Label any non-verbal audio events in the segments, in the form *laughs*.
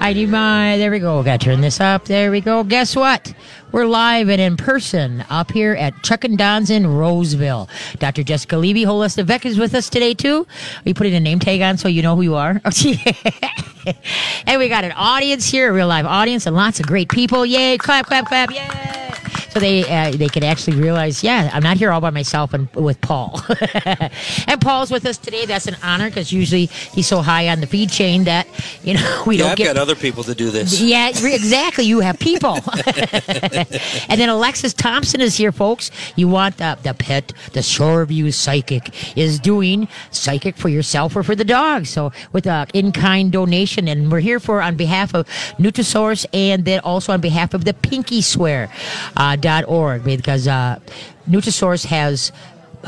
I need my. There we go. Got to turn this up. There we go. Guess what? We're live and in person up here at Chuck and Don's in Roseville. Dr. Jessica Levy, holistic vet, is with us today too. Are you putting a name tag on so you know who you are? *laughs* Oh, and we got an audience here, a real live audience, and lots of great people. Yay! Clap, clap, clap! Yay! So they uh, they could actually realize, yeah, I'm not here all by myself and with Paul. *laughs* and Paul's with us today. That's an honor because usually he's so high on the feed chain that you know *laughs* we Yeah, don't I've get. got other people to do this. Yeah, exactly. You have people. *laughs* and then Alexis Thompson is here, folks. You want the, the pet, the Shoreview Psychic is doing psychic for yourself or for the dog. So with a in-kind donation. And we're here for on behalf of Nutrisource and then also on behalf of the Pinky Swear uh, because uh, Nutrisource has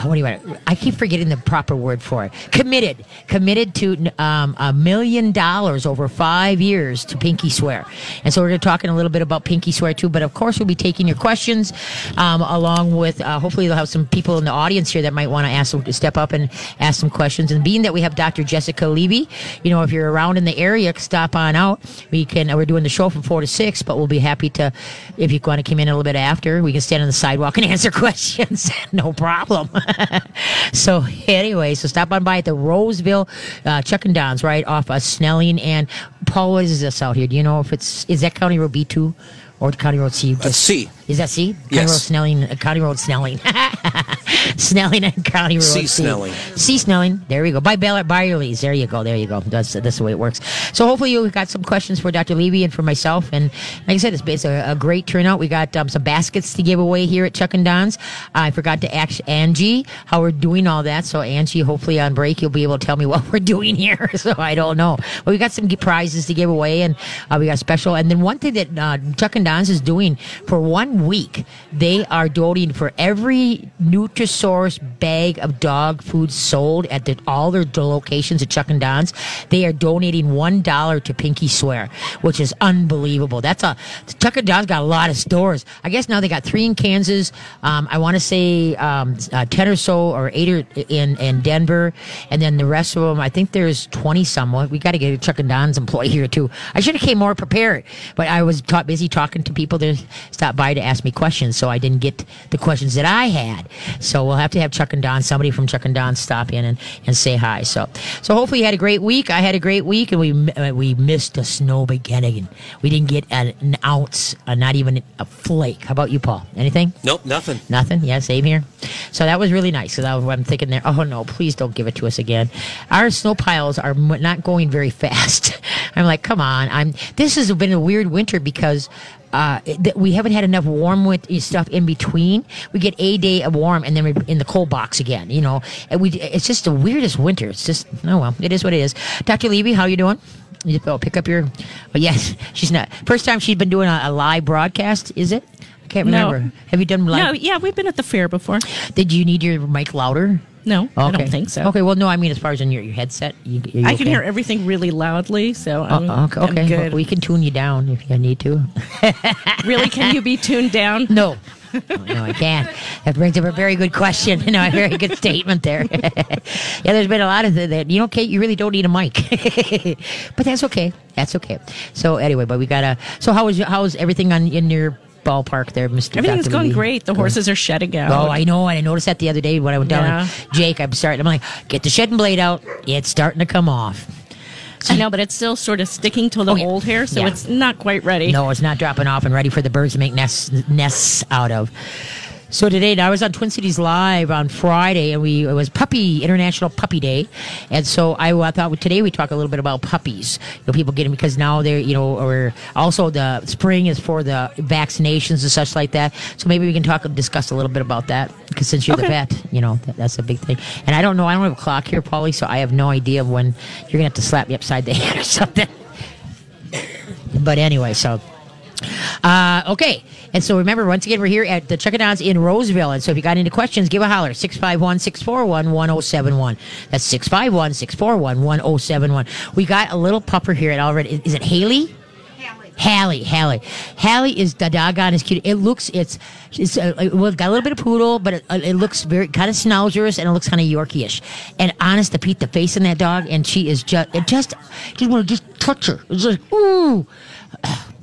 what do you want? I keep forgetting the proper word for it. Committed, committed to um, a million dollars over five years to Pinky Swear, and so we're going to talking a little bit about Pinky Swear too. But of course, we'll be taking your questions um, along with. Uh, hopefully, they'll have some people in the audience here that might want to ask them to step up and ask some questions. And being that we have Dr. Jessica Levy, you know, if you're around in the area, stop on out. We can. We're doing the show from four to six, but we'll be happy to if you want to come in a little bit after. We can stand on the sidewalk and *laughs* answer questions. *laughs* no problem. *laughs* so anyway, so stop on by at the Roseville uh, Chuck and Don's right off of Snelling and Paul. What is this out here? Do you know if it's is that County Road B two or County Road C? Uh, C. Is that C? County Yes. Road Snelling, uh, County Road Snelling, *laughs* Snelling and County Road C. Snelling. C Snelling. There we go. By Bell Byerly's. There you go. There you go. That's that's the way it works. So hopefully you got some questions for Dr. Levy and for myself. And like I said, it's, it's a, a great turnout. We got um, some baskets to give away here at Chuck and Don's. I forgot to ask Angie how we're doing all that. So Angie, hopefully on break you'll be able to tell me *laughs* what we're doing here. *laughs* So I don't know. But we got some prizes to give away, and uh, we got special. And then one thing that uh, Chuck and Don's is doing for one week, they are donating for every Nutrisource bag of dog food sold at the, all their locations at Chuck and Don's. They are donating one dollar to Pinky Swear, which is unbelievable. That's a Chuck and Don's got a lot of stores. I guess now they got three in Kansas. Um, I want to say um, uh, ten or so, or eight or in in Denver, and then the rest of them. I think there's twenty somewhat. We got to get a Chuck and Don's employee here too. I should have came more prepared, but I was ta- busy talking to people that stopped by to ask me questions, so I didn't get the questions that I had. So we'll have to have Chuck and Don, somebody from Chuck and Don, stop in and, and say hi. So so hopefully you had a great week. I had a great week, and we uh, we missed the snow beginning. We didn't get an, an ounce, uh, not even a flake. How about you, Paul? Anything? Nope, nothing. Nothing. Yeah, same here. So that was really nice. Because I'm thinking there. Oh no, please don't give it to us again. Our snow piles are not going very fast. *laughs* I'm like, come on. I'm. This has been a weird winter because. Uh, it- we haven't had enough warm with stuff in between. We get a day of warm and then we're in the cold box again. You know, and we. It's just the weirdest winter. It's just oh well. It is what it is. Dr. Levy, how you doing? You oh, pick up your. Oh yes, *laughs* she's not. First time she's been doing a, a live broadcast. Is it? I can't No. remember. Have you done live? No, yeah, we've been at the fair before. Did you need your mic louder? No, I don't think so. Okay, well, no, I mean as far as in your, your headset, you, you I can hear everything really loudly, so I'm, Oh, okay, I'm good. Well, we can tune you down if you need to. *laughs* really, can you be tuned down? No. no, I can't. That brings up a very good question. *laughs* You know, a very good statement there. *laughs* yeah, there's been a lot of that. You know, Kate, you really don't need a mic, but that's okay. That's okay. So anyway, but we gotta. So how was your- how was everything on in your ballpark there, Mister? Everything's going great. The horses are shedding out. Oh, I know. And I noticed that the other day when I went down. Yeah. Jake, I'm starting. I'm like, get the shedding blade out. It's starting to come off. I know, but it's still sort of sticking to the Oh, yeah. old hair, so Yeah. it's not quite ready. No, it's not dropping off and ready for the birds to make nests nests out of. So today, I was on Twin Cities Live on Friday, and we it was Puppy International Puppy Day, and so I, I thought today we talk a little bit about puppies. You know, people getting because now they're you know, or also the spring is for the vaccinations and such like that. So maybe we can talk and discuss a little bit about that because since you're the vet, you know that, that's a big thing. And I don't know, I don't have a clock here, Polly, so I have no idea of when you're gonna have to slap me upside the *laughs* head or something. But anyway, so uh, okay. And so remember, once again, we're here at the Chuck and Don's in Roseville. And so if you got any questions, give a holler 651 641 1071. That's 651 641 1071. We got a little pupper here at already. Is it Haley? Hallie, Hallie, Hallie is the dog doggone is cute. It looks it's it's uh, well, got a little bit of poodle, but it, uh, it looks very kind of schnauzerish and it looks kind of Yorkie-ish. And honest to Pete, the face in that dog, and she is just it just just want to just touch her. It's like ooh.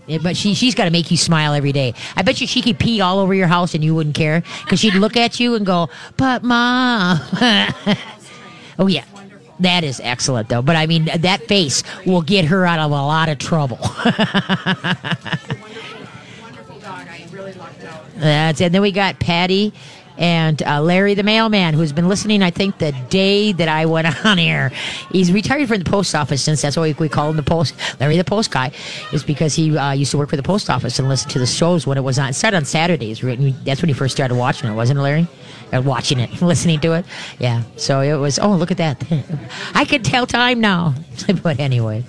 Yeah, But she she's got to make you smile every day. I bet you she could pee all over your house and you wouldn't care because she'd look at you and go, "But mom." *laughs* oh yeah, that is excellent though. But I mean, that face will get her out of a lot of trouble. *laughs* That's it. And then we got Patty and uh, Larry the mailman, who's been listening, I think, the day that I went *laughs* on air. He's retired from the post office since that's why we call him the post. Larry the post guy is because he uh, used to work for the post office and listen to the shows when it was on. It started on Saturdays. That's when he first started watching it, wasn't it, Larry? Uh, watching it, *laughs* listening to it. Yeah. So it was. Oh, look at that! *laughs* I can tell time now. but anyway,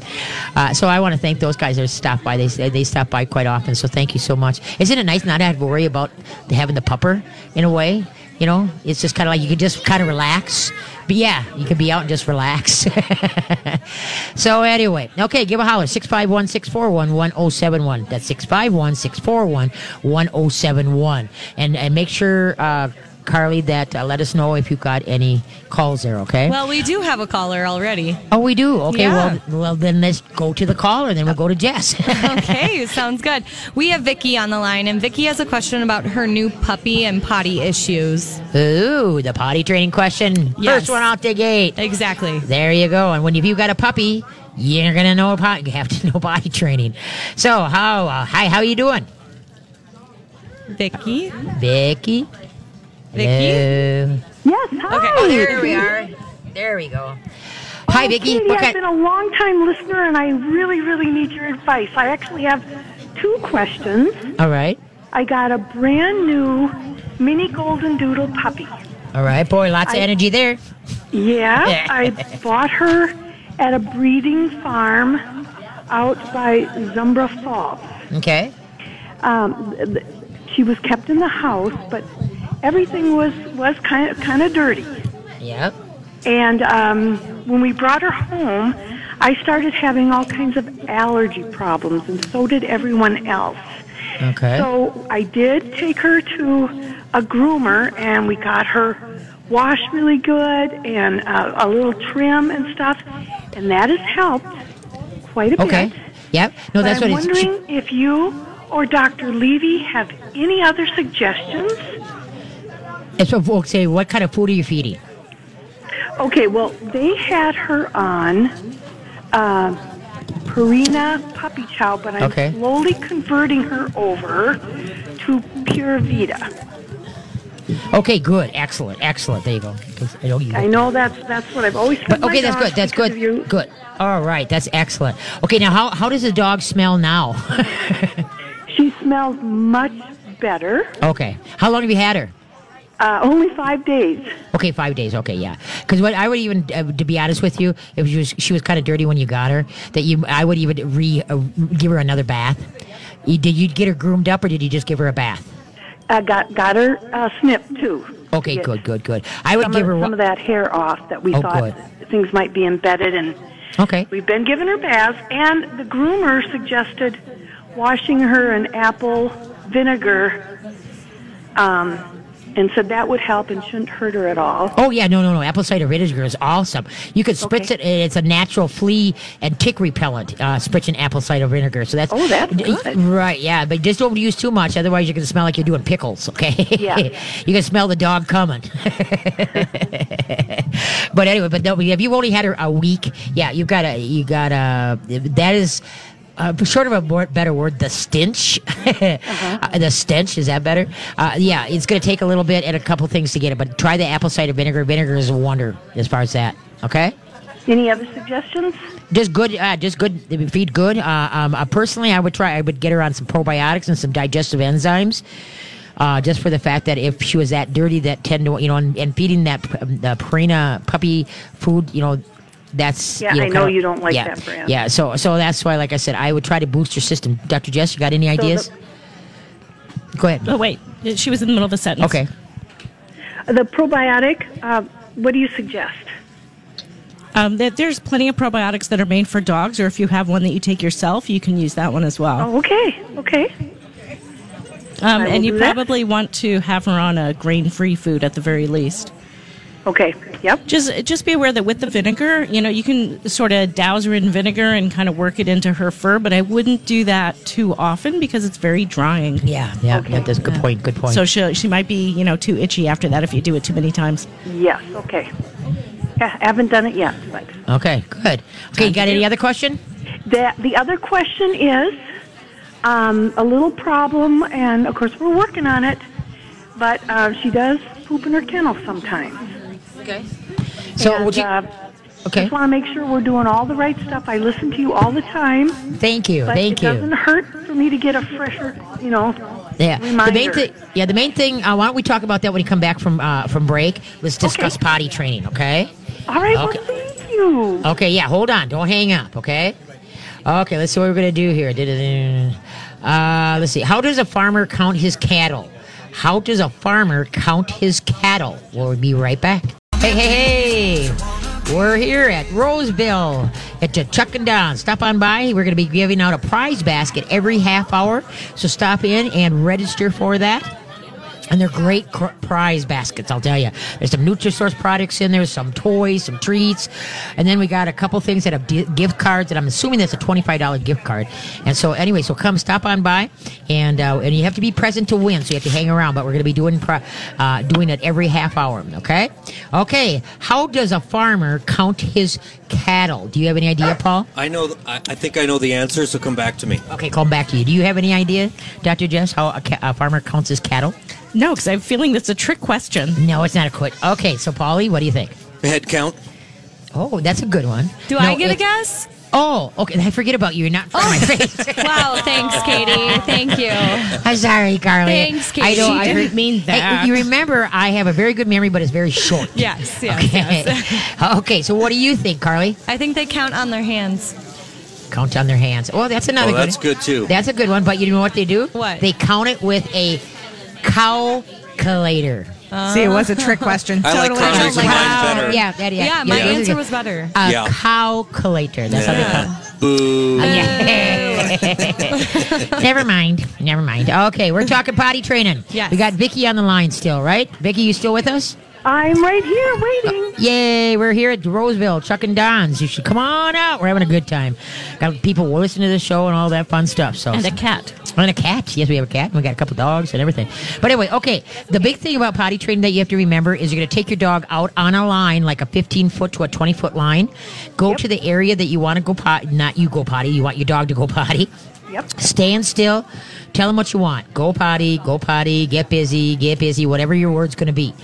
uh, so I want to thank those guys that stop by. They they stop by quite often. So thank you so much. Isn't it nice not to have to worry about having the pupper in a way? You know, it's just kind of like you can just kind of relax. But yeah, you can be out and just relax. *laughs* so anyway, okay, give a holler 651 641 1071. That's 651 641 1071. And and make sure, uh, Carly, that uh, let us know if you've got any calls there, okay? Well, we do have a caller already. oh, we do? Okay, Yeah. well, well, then let's go to the caller, then we'll go to Jess. *laughs* Okay, sounds good. We have Vicky on the line, and Vicky has a question about her new puppy and potty issues. Ooh, the potty training question. Yes. First one out the gate. Exactly. There you go. And when if you've got a puppy, you're gonna know potty. *laughs* You have to know potty training. So how? Uh, hi, how are you doing, Vicky. Vicky? Vicky? Yes, hi. Okay. Oh, there we are. There we go. Hi, Oh, Vicky. Katie, What I've been a long time listener, and I really, really need your advice. I actually have two questions. All right. I got a brand new mini golden doodle puppy. All right, boy. Lots of energy there. Yeah, Yeah. *laughs* I bought her at a breeding farm out by Zumbro Falls. Okay. Um, th- th- she was kept in the house, but everything was was kind of kind of dirty. Yep. And um, when we brought her home, I started having all kinds of allergy problems, and so did everyone else. Okay. So I did take her to a groomer, and we got her washed really good and uh, a little trim and stuff, and that has helped quite a okay. bit. Okay. Yep. No, But that's I'm what it's. wondering if you or Dr. Levy have any other suggestions. It's okay. What kind of food are you feeding? Okay, well, they had her on uh, Purina Puppy Chow, but I'm Okay. slowly converting her over to PureVita. Okay. Good. Excellent. Excellent. There you go. I know you. I know that's that's what I've always. But okay, that's good. That's good. Good. All right, that's excellent. Okay, now how how does the dog smell now? *laughs* She smells much better. okay, how long have you had her? Uh, only five days. Okay, five days. Okay, yeah. Because what I would even, uh, to be honest with you, if she was she was kind of dirty when you got her, that you I would even re uh, give her another bath. You, did you get her groomed up, or did you just give her a bath? Uh, got got her uh, snipped too. Okay, good, good, good. I would Some, give of, her some of that hair off that we Oh, thought good. things might be embedded in. Okay. We've been giving her baths, and the groomer suggested washing her in apple vinegar, um, and said that would help and shouldn't hurt her at all. Oh yeah, no, no, no. Apple cider vinegar is awesome. You could spritz Okay. it. It's a natural flea and tick repellent. Uh, spritzing apple cider vinegar. So that's Oh, that's good. Right, yeah, but just don't use too much. Otherwise, you're gonna smell like you're doing pickles. Okay. Yeah. *laughs* you can smell the dog coming. *laughs* but anyway, but no, if you've only had her a week, yeah, you gotta, you gotta. That is. Uh, short of a more, better word, the stench. *laughs* Uh, the stench is that better? Uh, yeah, it's going to take a little bit and a couple things to get it, but try the apple cider vinegar. Vinegar is a wonder as far as that. Okay, Any other suggestions? just good, uh, just good. Feed good. Uh, um, uh, personally, I would try. I would get her on some probiotics and some digestive enzymes. Uh, just for the fact that if she was that dirty, that tend to, you know, and, and feeding that um, the Purina puppy food, you know, that's Yeah, you I know kinda- you don't like yeah, that brand. Yeah, so so that's why, like I said, I would try to boost your system. Dr. Jess, you got any ideas? Go ahead. Oh wait, she was in the middle of a sentence. Okay. The probiotic. Uh, what do you suggest? Um, there- there's plenty of probiotics that are made for dogs, or if you have one that you take yourself, you can use that one as well. Oh, okay, okay. Um, and you probably want to have her on a grain-free food at the very least. Okay, yep. Just just be aware that with the vinegar, you know, you can sort of douse her in vinegar and kind of work it into her fur, but I wouldn't do that too often because it's very drying. Yeah, yeah, yeah. That's a good point. Good point. So she she might be you know too itchy after that if you do it too many times. Yes, okay. Yeah, I haven't done it yet, but okay, good. Okay, you got any other question? the the other question is um, a little problem, and of course we're working on it. But uh, she does poop in her kennel sometimes. Okay. So would you? uh, Okay. Just want to make sure we're doing all the right stuff. I listen to you all the time, Thank you. Thank it you. doesn't hurt for me to get a fresher, you know, Yeah. The main thing. Yeah. The main thing. Uh, why don't we talk about that when you come back from uh, from break? Let's discuss Okay. potty training. Okay. All right, Okay. well, thank you. Okay. Yeah. Hold on. Don't hang up. Okay. Okay. Let's see what we're gonna do here. Uh, let's see. How does a farmer count his cattle? How does a farmer count his cattle? We'll be right back. Hey, hey, hey! We're here at Roseville at the Chuck and Don. Stop on by. We're going to be giving out a prize basket every half hour. So stop in and register for that. And they're great cr- prize baskets, I'll tell you. There's some Nutrisource products in there, some toys, some treats. And then we got a couple things that have gift cards, and I'm assuming that's a $25 gift card. And so, anyway, so come stop on by, and uh, and you have to be present to win, so you have to hang around. But we're going to be doing pro- uh, doing it every half hour, okay? Okay, how does a farmer count his cattle? Do you have any idea, Paul? I know. th- I, I think I know the answer. So come back to me. Okay, call back to you. Do you have any idea, Dr. Jess, how a, ca- a farmer counts his cattle? No, because I'm feeling that's a trick question. No, it's not a quit. Okay, so Paulie, what do you think? Head count. Oh, that's a good one. Do No, I get a it- guess? Oh, okay. I forget about you. You're not in front of my face. Wow, thanks, Katie. Thank you. I'm sorry, Carly. Thanks, Katie. I know. She I didn't heard- mean Hey, that. you remember, I have a very good memory, but it's very short. *laughs* Yes, yes, Okay. yes. *laughs* okay. So, what do you think, Carly? I think they count on their hands. Count on their hands. Oh, that's another. Oh, good that's good too. That's a good one. But you know what they do? What? They count it with a calculator. See, it was a trick question. *laughs* I like totally. Carly's like and that. mine's better. Yeah, that, yeah. Yeah, my those are answer was better. A Yeah. calculator. That's how they count. Boo. Oh, yeah. *laughs* Never mind. Never mind. Okay, we're talking potty training. Yes. We got Vicky on the line still, right? Vicky, you still with us? I'm right here waiting. Uh, yay, we're here at Roseville, Chuck and Don's. You should come on out. We're having a good time. Got people listening to the show and all that fun stuff. So And a cat. And a cat. Yes, we have a cat. And We got a couple dogs and everything. But anyway, okay. The big thing about potty training that you have to remember is you're going to take your dog out on a line, like a 15 foot to a 20 foot line. Go to the area that you want to go potty. Not you go potty. You want your dog to go *laughs* potty. Yep. Stand still. Tell them what you want. Go potty, go potty, get busy, get busy, whatever your word's going to be.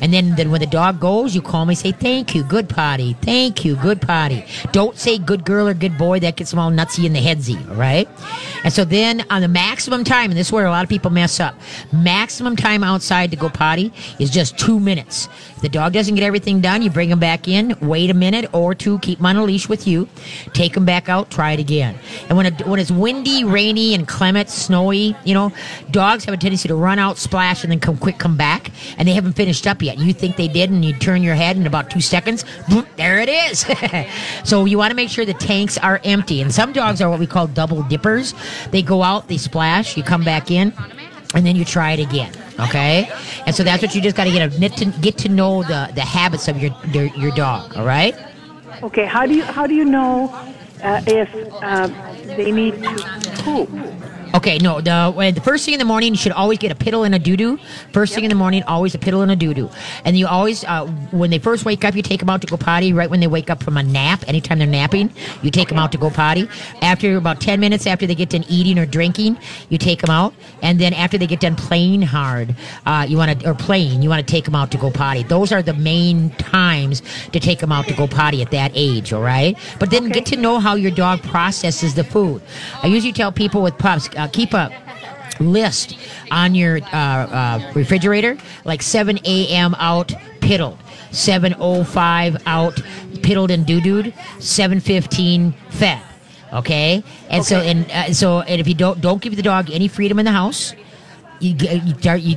And then, then when the dog goes, you call me, say, thank you, good potty. Thank you, good potty. Don't say good girl or good boy. That gets them all nutsy in the headsy, all right? And so then on the maximum time, and this is where a lot of people mess up, maximum time outside to go potty is just two minutes. If the dog doesn't get everything done, you bring him back in, wait a minute or two, keep him on a leash with you, take him back out, try it again. And when, when it's windy, rainy, and clement, snowy, you know, dogs have a tendency to run out, splash, and then come quick, come back, and they haven't finished up yet. You think they did, and you turn your head in about two seconds, boop, there it is. *laughs* so you want to make sure the tanks are empty. And some dogs are what we call double dippers. They go out, they splash, you come back in, and then you try it again. Okay, and so that's what you just got to get to get to know the the habits of your your, your dog. All right. Okay, how do you how do you know uh, if uh, they need to poop? Okay, no. The the first thing in the morning, you should always get a piddle and a doo doo. First thing in the morning, always a piddle and a doo doo. And you always, uh, when they first wake up, you take them out to go potty. Right when they wake up from a nap, anytime they're napping, you take them out to go potty. After about ten minutes after they get done eating or drinking, you take them out. And then after they get done playing hard, uh, you want to or playing, you want to take them out to go potty. Those are the main times to take them out to go potty at that age. All right. But then get to know how your dog processes the food. I usually tell people with pups, uh, keep a list on your uh, uh, refrigerator, like 7 a.m. out piddled, 7:05 out piddled and doo-dooed, 7:15 fed. Okay, and so and uh, so and if you don't don't give the dog any freedom in the house, you, get- you start you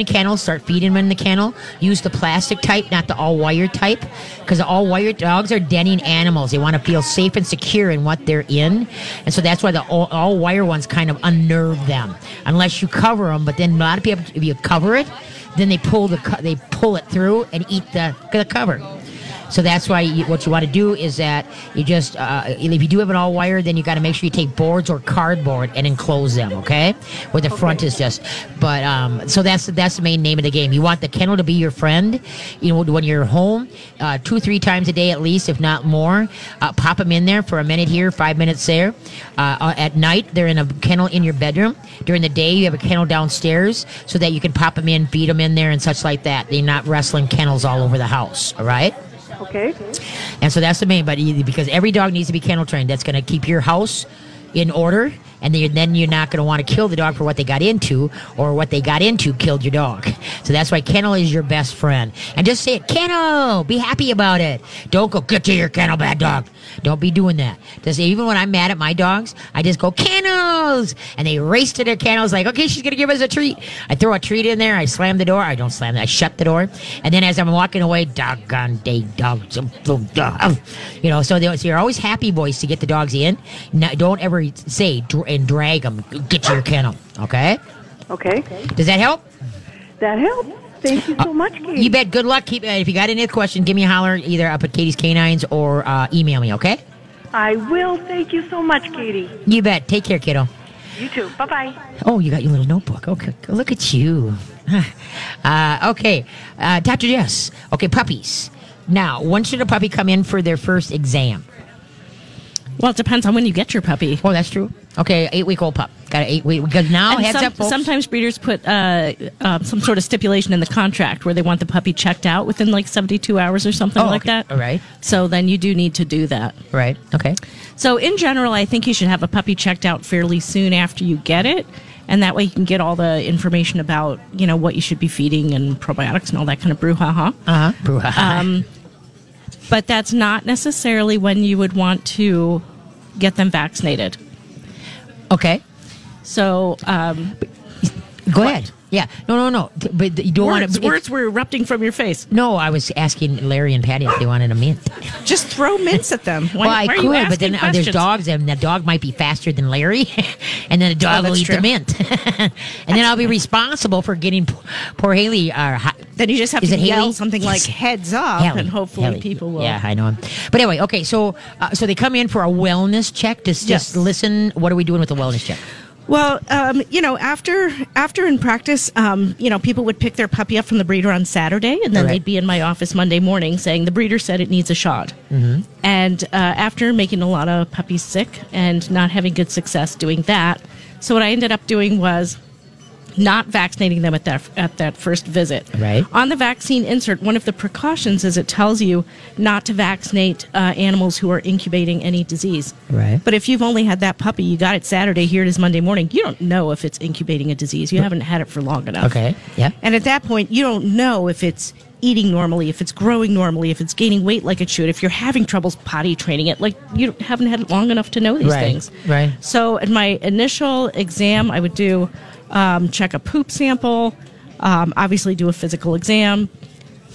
a kennel, start feeding them in the kennel. Use the plastic type, not the all wire type, because all wire dogs are denning animals. They want to feel safe and secure in what they're in, and so that's why the all, all wire ones kind of unnerve them, unless you cover them. But then a lot of people, if you cover it, then they pull the they pull it through and eat the the cover. So that's why you, what you want to do is that you just, uh, if you do have an all wire, then you got to make sure you take boards or cardboard and enclose them, okay? Where the front is just, but um, so that's that's the main name of the game. You want the kennel to be your friend. You know, when you're home, uh, two three times a day at least, if not more. Uh, pop them in there for a minute here, five minutes there. Uh, uh, at night, they're in a kennel in your bedroom. During the day, you have a kennel downstairs so that you can pop them in, feed them in there, and such like that. They're not wrestling kennels all over the house. All right. Okay. And so that's the main, but because every dog needs to be kennel trained. That's going to keep your house in order, and then you're, then you're not going to want to kill the dog for what they got into, or what they got into killed your dog. So that's why kennel is your best friend. And just say it, kennel. Be happy about it. Don't go get to your kennel, bad dog. Don't be doing that. Just even when I'm mad at my dogs, I just go kennels, and they race to their kennels like, okay, she's going to give us a treat. I throw a treat in there. I slam the door. I don't slam it. I shut the door, and then as I'm walking away, doggone day dog, oh, oh, oh. you know. So, they, so you're always happy boys to get the dogs in. No, don't ever say dr- and drag them. Get to your kennel. Okay. Okay. Does that help? That helps. Thank you so much, Katie. You bet. Good luck. Keep. Uh, if you got any questions, give me a holler either up at Katie's Canines or uh, email me. Okay. I will. Thank you so much, Katie. You bet. Take care, kiddo. You too. Bye bye. Oh, you got your little notebook. Okay, look at you. *laughs* Uh, okay, uh, Dr. Jess. Okay, puppies. Now, when should a puppy come in for their first exam? Well, it depends on when you get your puppy. Oh, that's true. Okay, eight week old pup. Got an eight week. Because now, And heads some- up, folks. sometimes breeders put uh, uh, some sort of stipulation in the contract where they want the puppy checked out within like 72 hours or something Oh, like okay. that. All right. So then you do need to do that. Right. Okay. So in general, I think you should have a puppy checked out fairly soon after you get it. And that way you can get all the information about, you know, what you should be feeding and probiotics and all that kind of brouhaha. Uh huh. Um, but that's not necessarily when you would want to get them vaccinated. okay. So um, Go ahead. Yeah. No, no, no. But you don't want words, to. words were erupting from your face. No, I was asking Larry and Patty if they wanted a mint. Just throw mints at them. Why- well, I why are you could, but then uh, there's dogs, and the dog might be faster than Larry, *laughs* and then the dog Oh, will that's eat the mint, *laughs* and then I'll be responsible for getting poor, poor Haley. Uh, Then you just have to yell Haley? something Yes. like "heads up." Haley, and hopefully Haley. people will- Yeah, I know him. But anyway, okay, so uh, so they come in for a wellness check. Just just listen. What are we doing with the wellness check? Well, um, you know, after after in practice, um, you know, people would pick their puppy up from the breeder on Saturday, and then Correct. they'd be in my office Monday morning saying the breeder said it needs a shot. Mm-hmm. And uh, after making a lot of puppies sick and not having good success doing that, so what I ended up doing was not vaccinating them at that at that first visit. Right. On the vaccine insert, one of the precautions is it tells you not to vaccinate uh, animals who are incubating any disease. Right. But if you've only had that puppy, you got it Saturday, here it is Monday morning, you don't know if it's incubating a disease. You haven't had it for long enough. Okay. Yeah. And at that point, you don't know if it's eating normally, if it's growing normally, if it's gaining weight like it should, if you're having troubles potty training it. Like you haven't had it long enough to know these Right, things. right. So at my initial exam, I would do um, check a poop sample, um, obviously do a physical exam,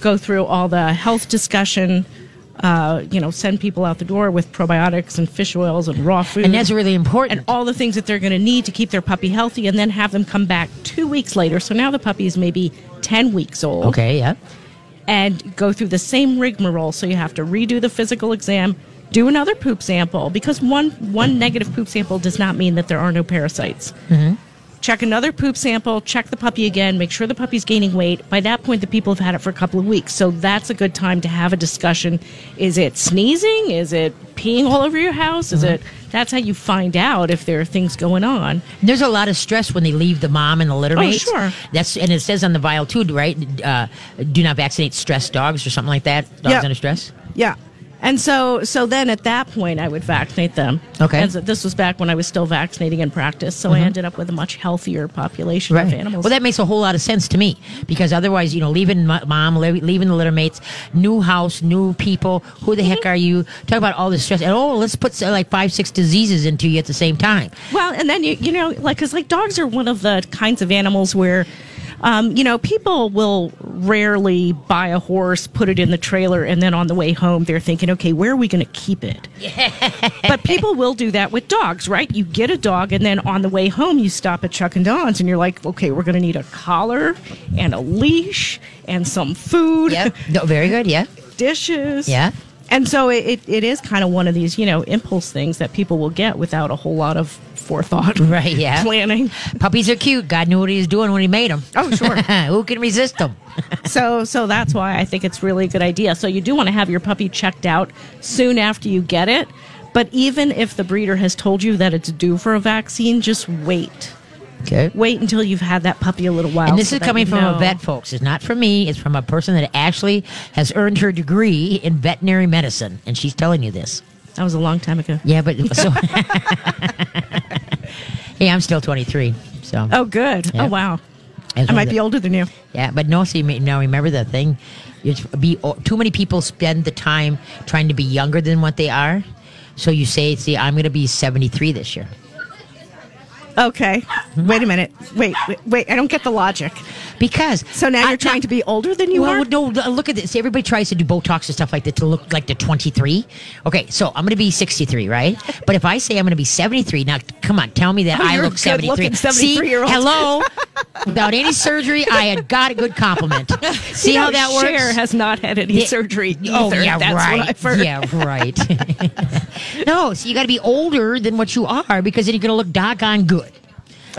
go through all the health discussion. Uh, you know, send people out the door with probiotics and fish oils and raw food And that's really important. and all the things that they're going to need to keep their puppy healthy, and then have them come back two weeks later. So now the puppy is maybe 10 weeks old okay. Yeah. and go through the same rigmarole. So you have to redo the physical exam, do another poop sample, because one, one negative poop sample does not mean that there are no parasites. Check another poop sample, check the puppy again, make sure the puppy's gaining weight. By that point, the people have had it for a couple of weeks. So that's a good time to have a discussion. Is it sneezing? Is it peeing all over your house? Is it. That's how you find out if there are things going on. There's a lot of stress when they leave the mom and the litter Oh, sure. That's and it says on the vial too, right? Uh, do not vaccinate stressed dogs or something like that. Dogs Yeah. under stress. Yeah. And so, so then at that point, I would vaccinate them. Okay. And so this was back when I was still vaccinating in practice, so I ended up with a much healthier population of animals. Well, that makes a whole lot of sense to me because otherwise, you know, leaving mom, leaving the litter mates, new house, new people. Who the Mm-hmm. heck are you? Talk about all this stress, and oh, let's put uh, like five, six diseases into you at the same time. Well, and then you you know like because like dogs are one of the kinds of animals where. Um, you know, people will rarely buy a horse, put it in the trailer, and then on the way home, they're thinking, okay, where are we going to keep it? but people will do that with dogs, right? You get a dog, and then on the way home, you stop at Chuck and Don's, and you're like, okay, we're going to need a collar and a leash and some food, No, very good. Yeah. dishes. Yeah. And so it, it is kind of one of these, you know, impulse things that people will get without a whole lot of forethought. *laughs* Right, yeah. Planning. Puppies are cute. God knew what he was doing when he made them. Oh, sure. *laughs* Who can resist them? *laughs* So so that's why I think it's really a good idea. So you do want to have your puppy checked out soon after you get it. But even if the breeder has told you that it's due for a vaccine, just wait. Okay. Wait until you've had that puppy a little while. And this so is coming from know. a vet, folks. It's not from me. It's from a person that actually has earned her degree in veterinary medicine, and she's telling you this. That was a long time ago. Yeah, but so. Hey, I'm still 23, so. Oh, good. Yeah. Oh, wow. As I might of be older than you. Yeah, but no. See, now remember the thing. It's be too many people spend the time trying to be younger than what they are. So you say, "See, I'm going to be 73 this year." Okay. Wait a minute. Wait, wait, wait. I don't get the logic. Because So now I- you're trying to be older than you well, are? no, look at this. Everybody tries to do Botox and stuff like that to look like they're 23. Okay, so I'm going to be 63, right? But if I say I'm going to be 73, now come on, tell me that Oh, I look 73. good-looking See, 73-year-old. hello, *laughs* without any surgery, I had got a good compliment. *laughs* See You how that works? Cher has not had any Yeah. surgery either. Oh yeah, That's right. what I've heard. Yeah, right. *laughs* no, so you got to be older than what you are because then you're going to look doggone good.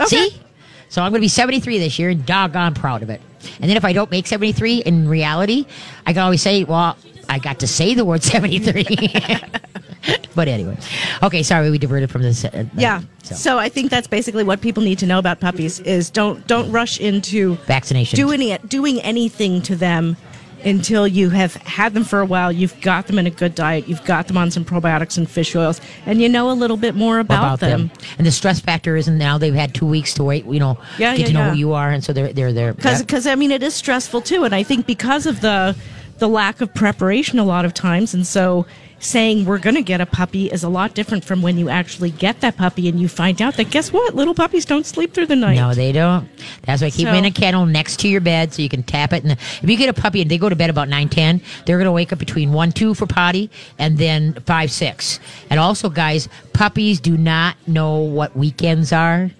Okay. See? So I'm going to be 73 this year and doggone proud of it. And then if I don't make 73 in reality, I can always say, well, I got to say the word *laughs* 73. *laughs* but anyway. Okay, sorry, we diverted from this. Uh, Yeah. So, So. I think that's basically what people need to know about puppies is don't don't rush into vaccination. doing it doing anything to them until you have had them for a while, you've got them in a good diet, you've got them on some probiotics and fish oils, and you know a little bit more about, them. And the stress factor isn't now they've had two weeks to wait, you know, Yeah, get yeah, to know yeah. who you are. And so they're, they're, they're, because yeah. I mean it is stressful too, and I think because of the the lack of preparation a lot of times, and so saying we're going to get a puppy is a lot different from when you actually get that puppy and you find out that guess what little puppies don't sleep through the night. No, they don't. That's why I keep them in a kennel next to your bed so you can tap it. And if you get a puppy and they go to bed about nine ten, they're going to wake up between one two for potty and then five six. And also, guys, puppies do not know what weekends are.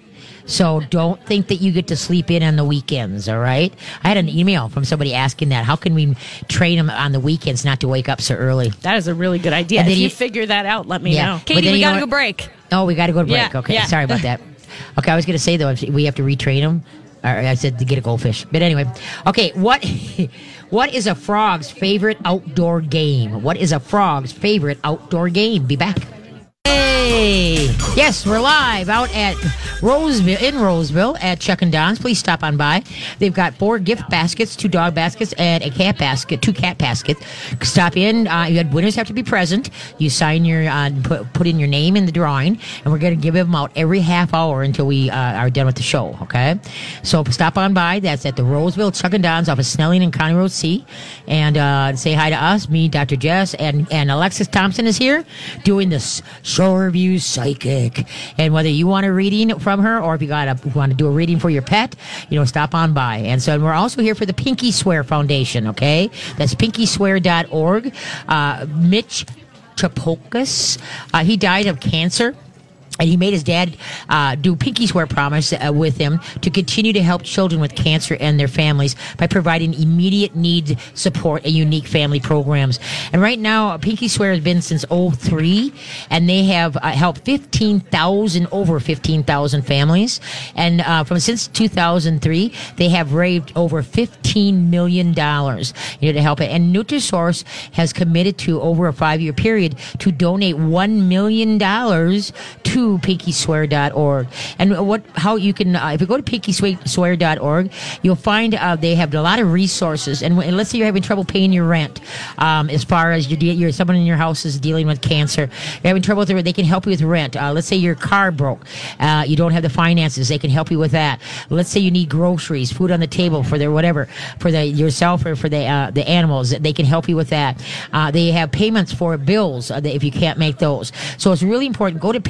So don't think that you get to sleep in on the weekends, all right? I had an email from somebody asking that. How can we train them on the weekends not to wake up so early? That is a really good idea. If you, you- figure that out, let me Yeah. know. Katie, then we gotta go break. Oh, we got to go to break. Yeah, okay, yeah. sorry about that. Okay, I was going to say though, we have to retrain them. I said to get a goldfish, but anyway. Okay, what *laughs* what is a frog's favorite outdoor game? What is a frog's favorite outdoor game? Be back. Hey, yes, we're live out at Roseville in Roseville at Chuck and Don's. Please stop on by. They've got four gift baskets, two dog baskets, and a cat basket, two cat baskets. Stop in. Uh, you had winners have to be present. You sign your uh, put, put in your name in the drawing, and we're going to give them out every half hour until we uh, are done with the show. Okay, so stop on by. That's at the Roseville Chuck and Don's off of Snelling and County Road C, and uh, say hi to us. Me, Dr. Jess, and and Alexis Thompson is here doing this show review psychic. And whether you want a reading from her or if you got a want to do a reading for your pet, you know, stop on by. And so and we're also here for the Pinky Swear Foundation. Okay, that's pinkyswear.org. Uh, Mitch Chapokas, uh, he died of cancer. And he made his dad uh, do Pinky Swear Promise uh, with him to continue to help children with cancer and their families by providing immediate need support and unique family programs. And right now, Pinky Swear has been since 03, and they have uh, helped 15,000, over 15,000 families. And uh, from since 2003, they have raised over $15 million you know, to help it. And Nutrisource has committed to, over a five year period, to donate $1 million to to. And what how you can uh, if you go to pinkyswear.org, you'll find uh, they have a lot of resources. And, when, let's say you're having trouble paying your rent, um, as far as you're, de- someone in your house is dealing with cancer, you're having trouble with it, they can help you with rent. Uh, let's say your car broke, uh, you don't have the finances, they can help you with that. Let's say you need groceries, food on the table for their whatever for the yourself or for the uh, the animals, they can help you with that. Uh, they have payments for bills if you can't make those. So it's really important. Go to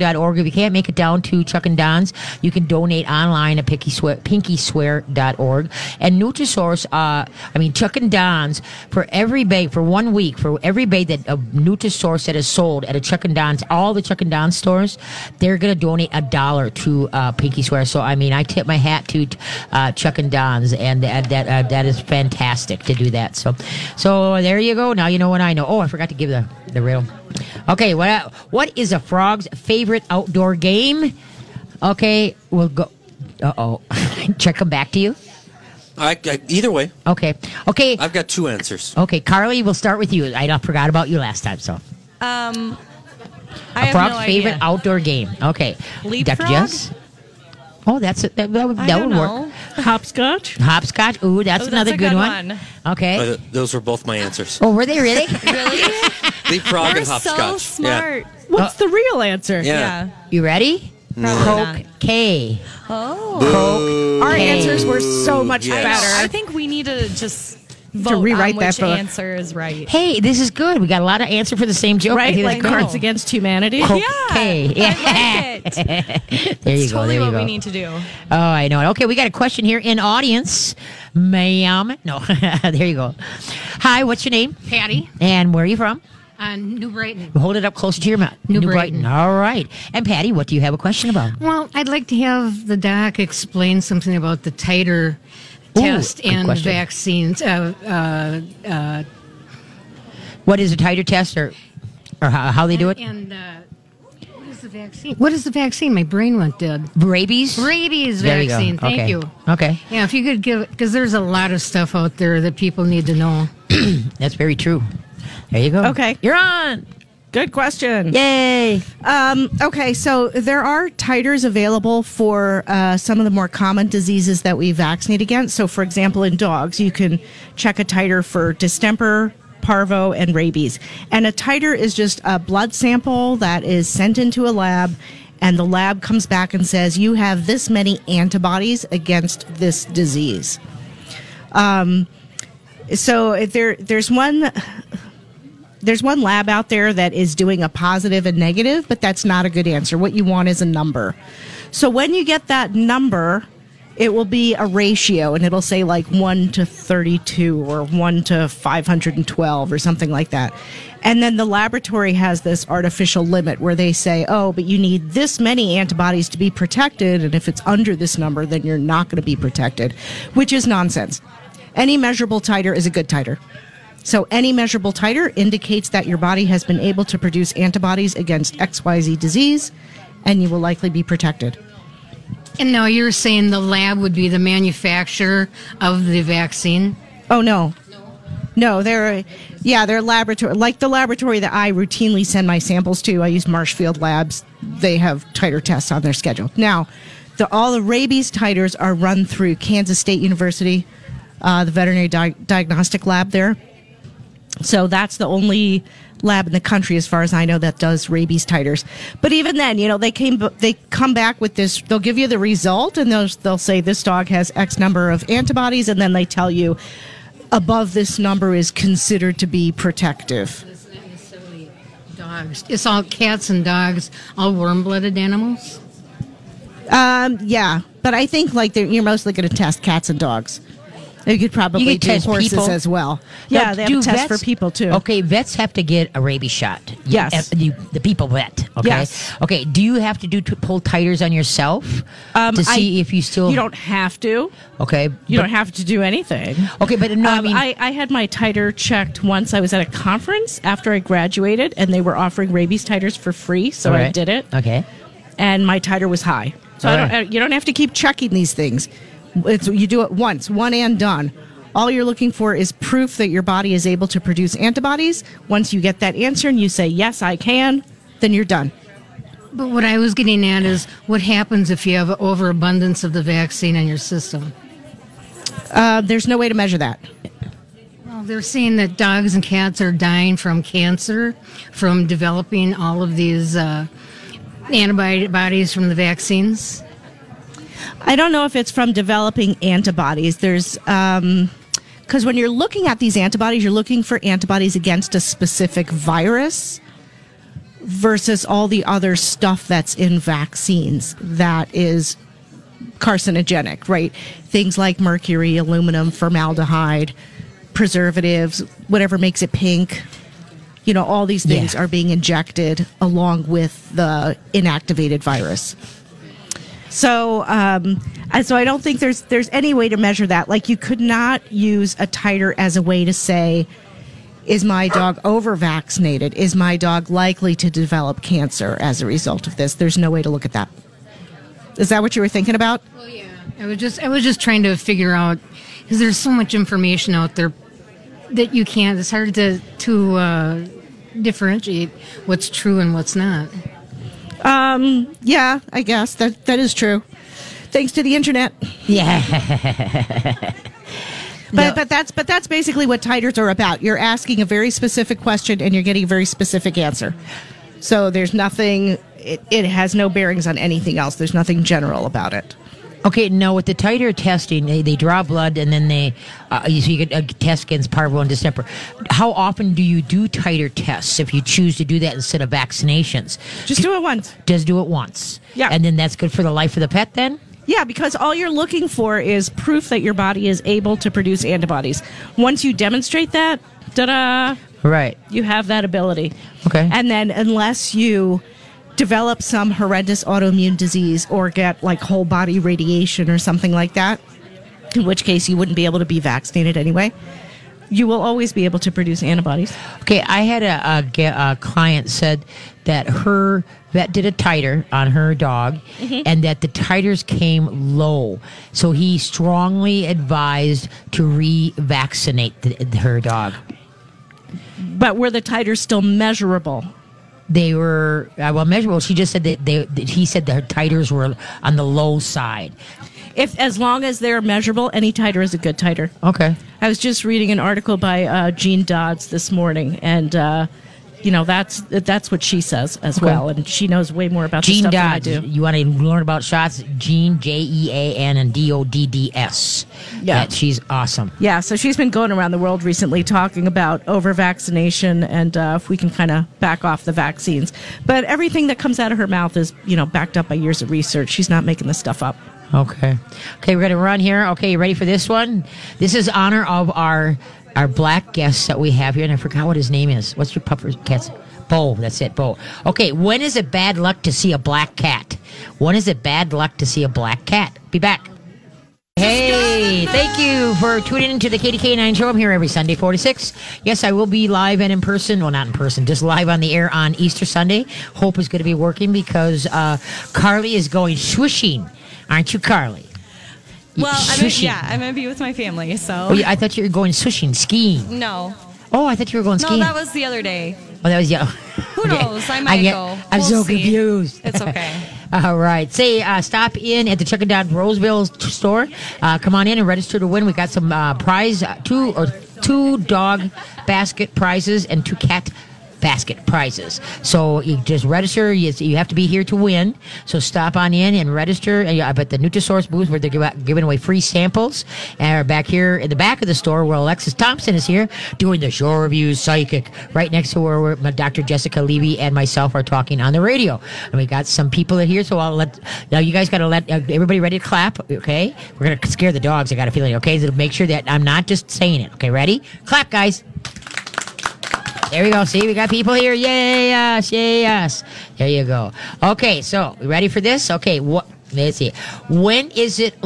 pinkyswear.org. If you can't make it down to Chuck and Don's, you can donate online at pinkyswear, pinkyswear.org. And Nutrisource, uh, I mean, Chuck and Don's, for every bag, for one week, for every bag that a Nutrisource that is sold at a Chuck and Don's, all the Chuck and Don's stores, they're going to donate a dollar to uh, Pinky Swear. So, I mean, I tip my hat to uh, Chuck and Don's, and that that, uh, that is fantastic to do that. So, so there you go. Now you know what I know. Oh, I forgot to give the, the riddle. Okay, what what is a frog's favorite outdoor game? Okay, we'll go. Uh oh. *laughs* Check them back to you. I, I, either way, Okay. Okay. I've got two answers. Okay, Carly, we'll start with you. I forgot about you last time, so. Um, I A have frog's no favorite idea. outdoor game. Okay. Leapfrog? Dr. Jess? Oh, that's it. That, that, would- that would know. work. Hopscotch. Hopscotch. Ooh, that's Oh, that's another a good, good one. one. Okay. Uh, those were both my answers. oh, were they really? *laughs* Really? Leapfrog You're and so hopscotch. smart. What's the real answer? Yeah. Yeah. you ready? Probably Coke not. K. Oh. Our Okay. answers were so much Yes. better. I think we need to just vote rewrite on that which book. answer is right. Hey, this is good. We got a lot of answer for the same joke. Right? Like. Cards Against Humanity. Coke Yeah, K. I Yeah. like it. *laughs* there you It's go. totally There you what go. we need to do. Oh, I know. it. Okay, we got a question here in audience. Ma'am. No, *laughs* there you go. Hi, what's your name? Patty And where are you from? on New Brighton. Hold it up closer to your mouth. New Brighton. All right. And Patty, what do you have a question about? Well, I'd like to have the doc explain something about the titer Ooh, test good and question. vaccines. Uh, uh, uh, What is a titer test or or how, how they do it? And uh, what is the vaccine? What is the vaccine? My brain went dead. Rabies? Rabies There you go. vaccine. Thank Okay. you. Okay. Yeah, if you could give, because there's a lot of stuff out there that people need to know. *clears throat* That's very true. There you go. Okay. You're on. Good question. Yay. Um, okay, so there are titers available for uh, some of the more common diseases that we vaccinate against. So, for example, in dogs, you can check a titer for distemper, parvo, and rabies. And a titer is just a blood sample that is sent into a lab, and the lab comes back and says, You have this many antibodies against this disease. Um, so there, there's one there's one lab out there that is doing a positive and negative, but that's not a good answer. What you want is a number. So when you get that number, it will be a ratio and it'll say like 1 to 32 or 1 to 512 or something like that. And then the laboratory has this artificial limit where they say, oh, but you need this many antibodies to be protected. And if it's under this number, then you're not going to be protected, which is nonsense. Any measurable titer is a good titer. So any measurable titer indicates that your body has been able to produce antibodies against XYZ disease, and you will likely be protected. And now you're saying the lab would be the manufacturer of the vaccine? Oh no. No, they're yeah, they're laboratory like the laboratory that I routinely send my samples to. I use Marshfield Labs. They have titer tests on their schedule. Now, the, all the rabies titers are run through Kansas State University, uh, the veterinary di- diagnostic lab there. So that's the only lab in the country, as far as I know, that does rabies titers. But even then, you know, they came, they come back with this. They'll give you the result, and they'll they'll say this dog has X number of antibodies, and then they tell you above this number is considered to be protective. It's not necessarily dogs. It's all cats and dogs, all warm-blooded animals. Um, yeah, but I think like you're mostly going to test cats and dogs. You could probably You could do test horses people. as well. Now, Yeah, they have do test vets- for people too. Okay, vets have to get a rabies shot. You- Yes. uh, you- the people vet. Okay. Yes. Okay. Do you have to do to pull titers on yourself Um, to I- see if you still? You don't have to. Okay. You but- don't have to do anything. Okay, but no, I Um, mean, I, I had my titer checked once. I was at a conference after I graduated, and they were offering rabies titers for free, so All I right. did it, Okay. and my titer was high. So I don't, right. uh, you don't have to keep checking these things. It's, you do it once, one and done. All you're looking for is proof that your body is able to produce antibodies. Once you get that answer and you say yes, I can, then you're done. But what I was getting at is what happens if you have overabundance of the vaccine in your system? Uh, there's no way to measure that. Well, they're saying that dogs and cats are dying from cancer from developing all of these uh, antibodies from the vaccines. I don't know if it's from developing antibodies. There's um because when you're looking at these antibodies, you're looking for antibodies against a specific virus versus all the other stuff that's in vaccines that is carcinogenic, right? Things like mercury, aluminum, formaldehyde, preservatives, whatever makes it pink. You know, all these things Yeah. are being injected along with the inactivated virus. So, um, so I don't think there's there's any way to measure that. Like, you could not use a titer as a way to say, is my dog over vaccinated? Is my dog likely to develop cancer as a result of this? There's no way to look at that. Is that what you were thinking about? Well, yeah. I was just I was just trying to figure out because there's so much information out there that you can't. It's hard to to uh, differentiate what's true and what's not. Um, yeah, I guess that that is true. Thanks to the internet. Yeah. *laughs* But No. but that's but that's basically what titers are about. You're asking a very specific question and you're getting a very specific answer. So there's nothing. It, it has no bearings on anything else. There's nothing general about it. Okay, now with the titer testing, they, they draw blood and then they, uh, you, so you get a test against parvo and distemper. How often do you do titer tests if you choose to do that instead of vaccinations? Just do it once. Just do it once. Yeah. And then that's good for the life of the pet then? Yeah, because all you're looking for is proof that your body is able to produce antibodies. Once you demonstrate that, ta-da, Right. you have that ability. Okay. And then unless you develop some horrendous autoimmune disease or get like whole body radiation or something like that, in which case you wouldn't be able to be vaccinated anyway, you will always be able to produce antibodies. Okay, I had a, a, a client said that her vet did a titer on her dog mm-hmm. and that the titers came low. So he strongly advised to re-vaccinate the, her dog. But were the titers still measurable? They were uh, well measurable. She just said that they. That he said that her titers were on the low side. If as long as they're measurable, any titer is a good titer. Okay. I was just reading an article by uh, Jean Dodds this morning, and uh, you know that's that's what she says as well, and she knows way more about Gene stuff Dodds. than I do. You want to learn about shots? Jean J E A N and D O D D S. Yeah. That- she's awesome. Yeah, so she's been going around the world recently talking about over vaccination and uh, if we can kind of back off the vaccines. But everything that comes out of her mouth is, you know, backed up by years of research. She's not making this stuff up. Okay. Okay, we're gonna run here. Okay, you ready for this one? This is honor of our our black guest that we have here, and I forgot what his name is. What's your puffer cat's? Bo, that's it, Bo. Okay, when is it bad luck to see a black cat? When is it bad luck to see a black cat? Be back. Hey, thank you for tuning into the KDK9 show. I'm here every Sunday, 4 to 6. Yes, I will be live and in person. Well, not in person, just live on the air on Easter Sunday. Hope is going to be working because uh, Carly is going swishing. Aren't you, Carly? Well, I'm gonna, yeah, I'm gonna be with my family. So Oh, yeah, I thought you were going swishing, skiing. no, Oh, I thought you were going no, skiing. that was the other day. oh, that was yeah. *laughs* Who knows? I might get- go. I'm We'll so see. confused. It's okay. *laughs* All right. Say, uh, stop in at the Chuck and Don's Roseville t- store. Uh, come on in and register to win. We got some uh, prize, uh, two or two dog basket prizes and two cat basket prizes. So you just register. You, you have to be here to win. So stop on in and register. Uh, but the Nutrisource booth where they're giving away free samples. And back here in the back of the store where Alexis Thompson is here doing the show reviews psychic right next to where Dr. Jessica Levy and myself are talking on the radio. And we got some people are here. So I'll let, now you guys got to let uh, everybody ready to clap. Okay. We're going to scare the dogs. I got a feeling. Okay. So make sure that I'm not just saying it. Okay. Ready? Clap guys. There we go. See, we got people here. Yay, yes, yay, yes. There you go. Okay, so we ready for this? Okay, what? Let's see. When is it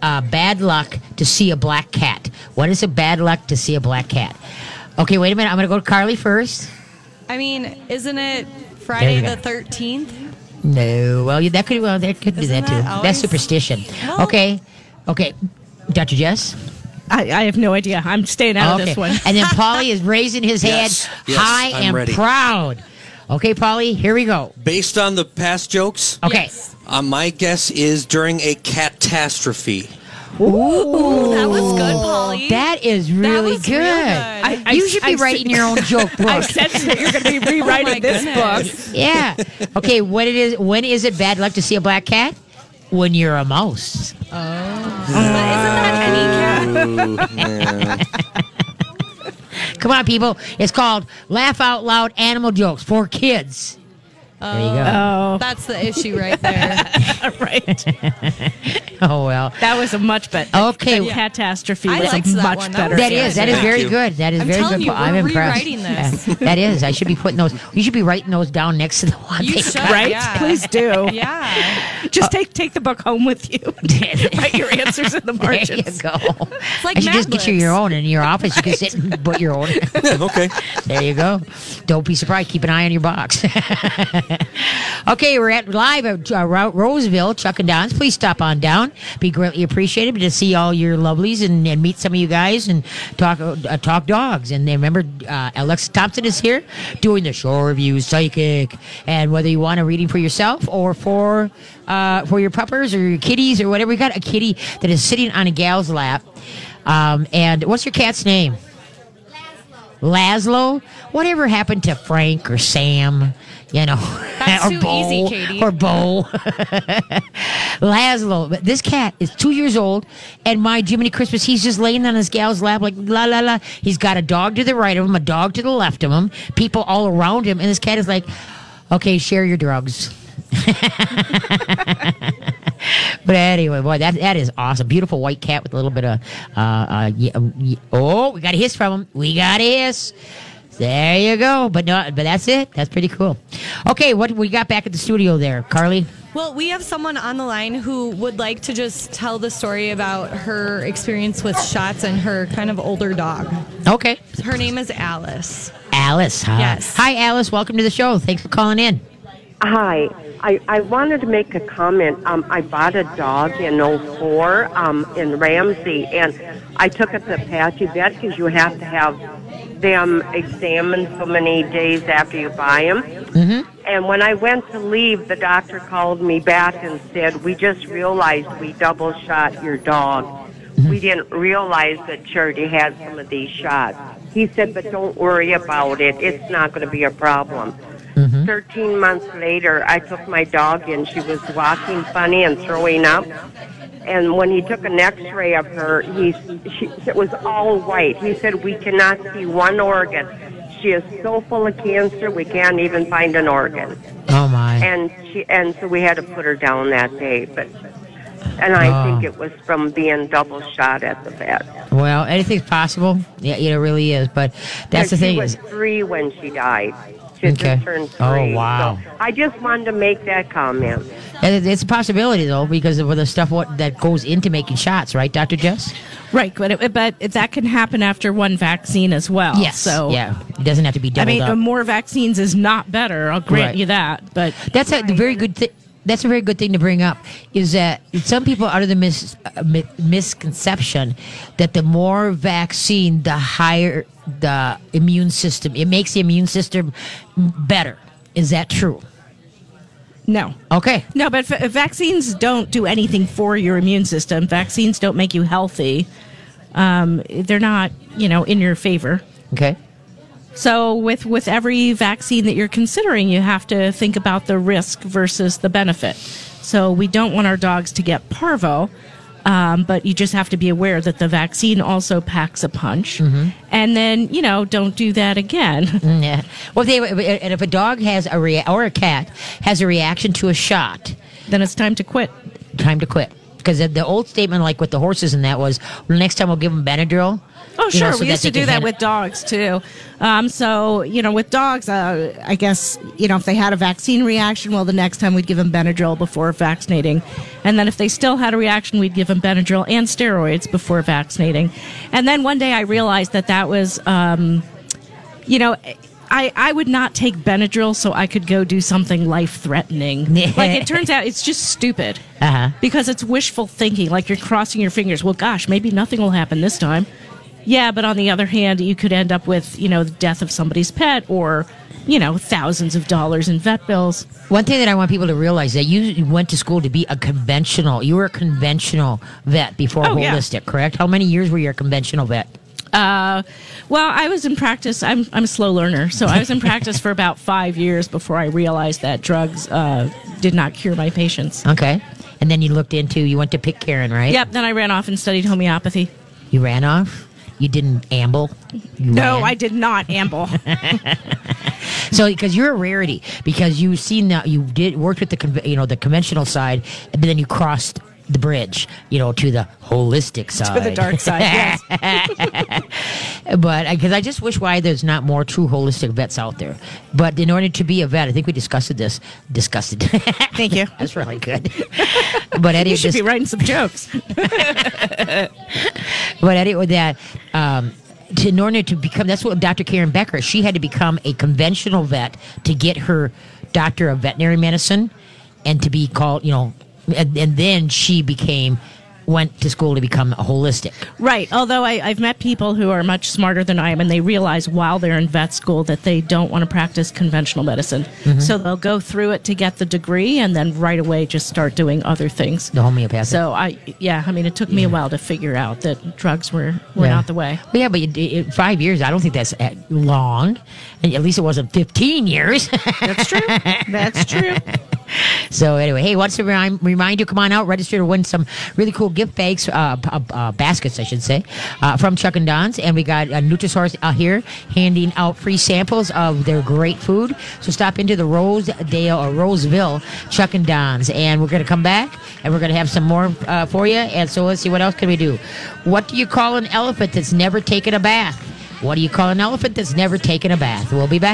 uh, bad luck to see a black cat? When is it bad luck to see a black cat? Okay, wait a minute. I'm going to go to Carly first. I mean, isn't it Friday the 13th? No, well, that could well, that could be Isn't that too. that That's superstition. Okay, okay, Dr. Jess. I, I have no idea. I'm staying out of this one. and then *laughs* Polly is raising his Yes, head yes, high I'm and ready. proud. Okay, Polly, here we go. Based on the past jokes, Okay. Yes. uh, my guess is during a catastrophe. Ooh, that was good, Polly. That is really was good. real good. I- I- you should be I- writing your own *laughs* joke book. I sense that you're going to be *laughs* rewriting Oh this goodness. book. yeah. Okay. What it is? When is it bad luck to see a black cat? When you're a mouse. But isn't that any cat? Ooh, Come on, people. It's called Laugh Out Loud Animal Jokes for Kids. There you go. Oh. oh, That's the issue right there. *laughs* right. *laughs* Oh well. That was a much better. Okay. The catastrophe I was liked a that much one. That better. was That is. That is Thank very you. good. That is I'm very telling good. you, I'm we're impressed. rewriting this. Yeah, that is. I should be putting those. You should be writing those down next to the one. You they should. got. Right? Yeah. Please do. Yeah. Just take take the book home with you. *laughs* Write your answers in the margins. There you margins. go. like I should just get you Libs. your own in your office. You can sit and put your own. Yeah, okay. There you go. Don't be surprised. Keep an eye on your box. *laughs* okay, we're at live at uh, Roseville, Chuck and Don's. Please stop on down. Be greatly appreciated to see all your lovelies and, and meet some of you guys and talk uh, talk dogs. And remember, uh, Alexa Thompson is here doing the show review psychic. And whether you want a reading for yourself or for uh, for your puppers or your kitties or whatever, we got a kitty that is sitting on a gal's lap. Um, and what's your cat's name? Laszlo. Laszlo. Whatever happened to Frank or Sam? You know, That's *laughs* or too Bo, easy, Katie. or Bo. *laughs* Laszlo. But this cat is two years old, and my Jiminy Christmas, he's just laying on his gal's lap like la la la. He's got a dog to the right of him, a dog to the left of him, people all around him, and this cat is like, "Okay, share your drugs." *laughs* But anyway, boy, that that is awesome. Beautiful white cat with a little bit of uh, uh y- oh, we got a hiss from him. We got a hiss. There you go. But no, but that's it. That's pretty cool. Okay, what we got back at the studio there, Carly? Well, we have someone on the line who would like to just tell the story about her experience with shots and her kind of older dog. Okay, Her name is Alice. Alice. Hi. Yes. Hi, Alice. Welcome to the show. Thanks for calling in. Hi. I, I wanted to make a comment. Um, I bought a dog in '04 um, in Ramsey, and I took it to Apache Vet because you have to have them examined so many days after you buy them. Mm-hmm. And when I went to leave, the doctor called me back and said, "We just realized we double shot your dog. We didn't realize that Charity had some of these shots." He said, "But don't worry about it. It's not going to be a problem." Mm-hmm. 13 months later, I took my dog in. She was walking funny and throwing up. And when he took an x-ray of her, he, she, it was all white. He said, we cannot see one organ. She is so full of cancer, we can't even find an organ. Oh my. And she, and so we had to put her down that day. But, and I Oh. think it was from being double shot at the vet. well, anything's possible. Yeah, it really is. But that's the thing. She was three when she died. She Okay. just turned Oh, three. wow. So I just wanted to make that comment. it- it's a possibility though, because of the stuff what that goes into making shots, right, Doctor Jess? Right, but it, but that can happen after one vaccine as well. Yes. So yeah, it doesn't have to be I doubled mean, up. more vaccines is not better. I'll grant Right. you that. But That's a very good thing. That's a very good thing to bring up. Is that some people are under the mis- uh, mi- misconception that the more vaccine, the higher the immune system. It makes the immune system better. Is that true? no. Okay. No, but f- vaccines don't do anything for your immune system. Vaccines don't make you healthy. Um, they're not, you know, in your favor. Okay. So with with every vaccine that you're considering, you have to think about the risk versus the benefit. So we don't want our dogs to get parvo, um, but you just have to be aware that the vaccine also packs a punch. And then you know, don't do that again. *laughs* Mm, Yeah. Well, if they, and if a dog has a rea- or a cat has a reaction to a shot, then it's time to quit. time to quit. Because the, the old statement, like with the horses and that, was well, next time we'll give them Benadryl. Oh, you know, sure. so we used to do that with dogs too. Um, so, you know, with dogs, uh, I guess, you know, if they had a vaccine reaction, well, the next time we'd give them Benadryl before vaccinating. And then if they still had a reaction, we'd give them Benadryl and steroids before vaccinating. And then one day I realized that that was, um, you know, I, I would not take Benadryl so I could go do something life threatening. *laughs* like it turns out it's just stupid. Uh-huh. Because it's wishful thinking. Like you're crossing your fingers. Well, gosh, maybe nothing will happen this time. Yeah, but on the other hand, you could end up with, you know, the death of somebody's pet or you know, thousands of dollars in vet bills. One thing that I want people to realize is that you went to school to be a conventional. You were a conventional vet before Oh, yeah. holistic, correct? How many years were you a conventional vet? Uh, well, I was in practice. I'm I'm a slow learner, so I was in practice for about five years before I realized that drugs uh, did not cure my patients. Okay. And then you looked into, you went to Pitcairn, right? Yep. Then I ran off and studied homeopathy. You ran off? You didn't amble? You No, ran? I did not amble. *laughs* So, because you're a rarity, because you've seen that you did worked with the you know the conventional side, and then you crossed the bridge, you know, to the holistic side, to the dark side. Yes. *laughs* But because I just wish why there's not more true holistic vets out there. But in order to be a vet, I think we discussed this. Discussed it. *laughs* Thank you. That's really good. *laughs* but Eddie, You should just- be writing some jokes. But anyway, that um, to, in order to become that's what Dr. Karen Becker she had to become a conventional vet to get her doctor of veterinary medicine and to be called you know and, and then she became went to school to become holistic. Right. Although I, I've met people who are much smarter than I am, and they realize while they're in vet school that they don't want to practice conventional medicine. Mhm. So they'll go through it to get the degree, and then right away just start doing other things. The homeopathic. So I, yeah, I mean, it took me a while to figure out that drugs were were Yeah. not the way. Well, yeah, but it, it, five years, I don't think that's uh, long. And at least it wasn't 15 years. That's true. That's true. *laughs* So anyway, hey, wants to remind, remind you, come on out, register to win some really cool gift bags, uh, uh, uh, baskets, I should say, uh, from Chuck and Don's, and we got uh, Nutrisource out here handing out free samples of their great food. So stop into the Rosedale or Roseville Chuck and Don's, and we're gonna come back and we're gonna have some more uh, for you. And so let's see what else can we do. What do you call an elephant that's never taken a bath? What do you call an elephant that's never taken a bath? We'll be back.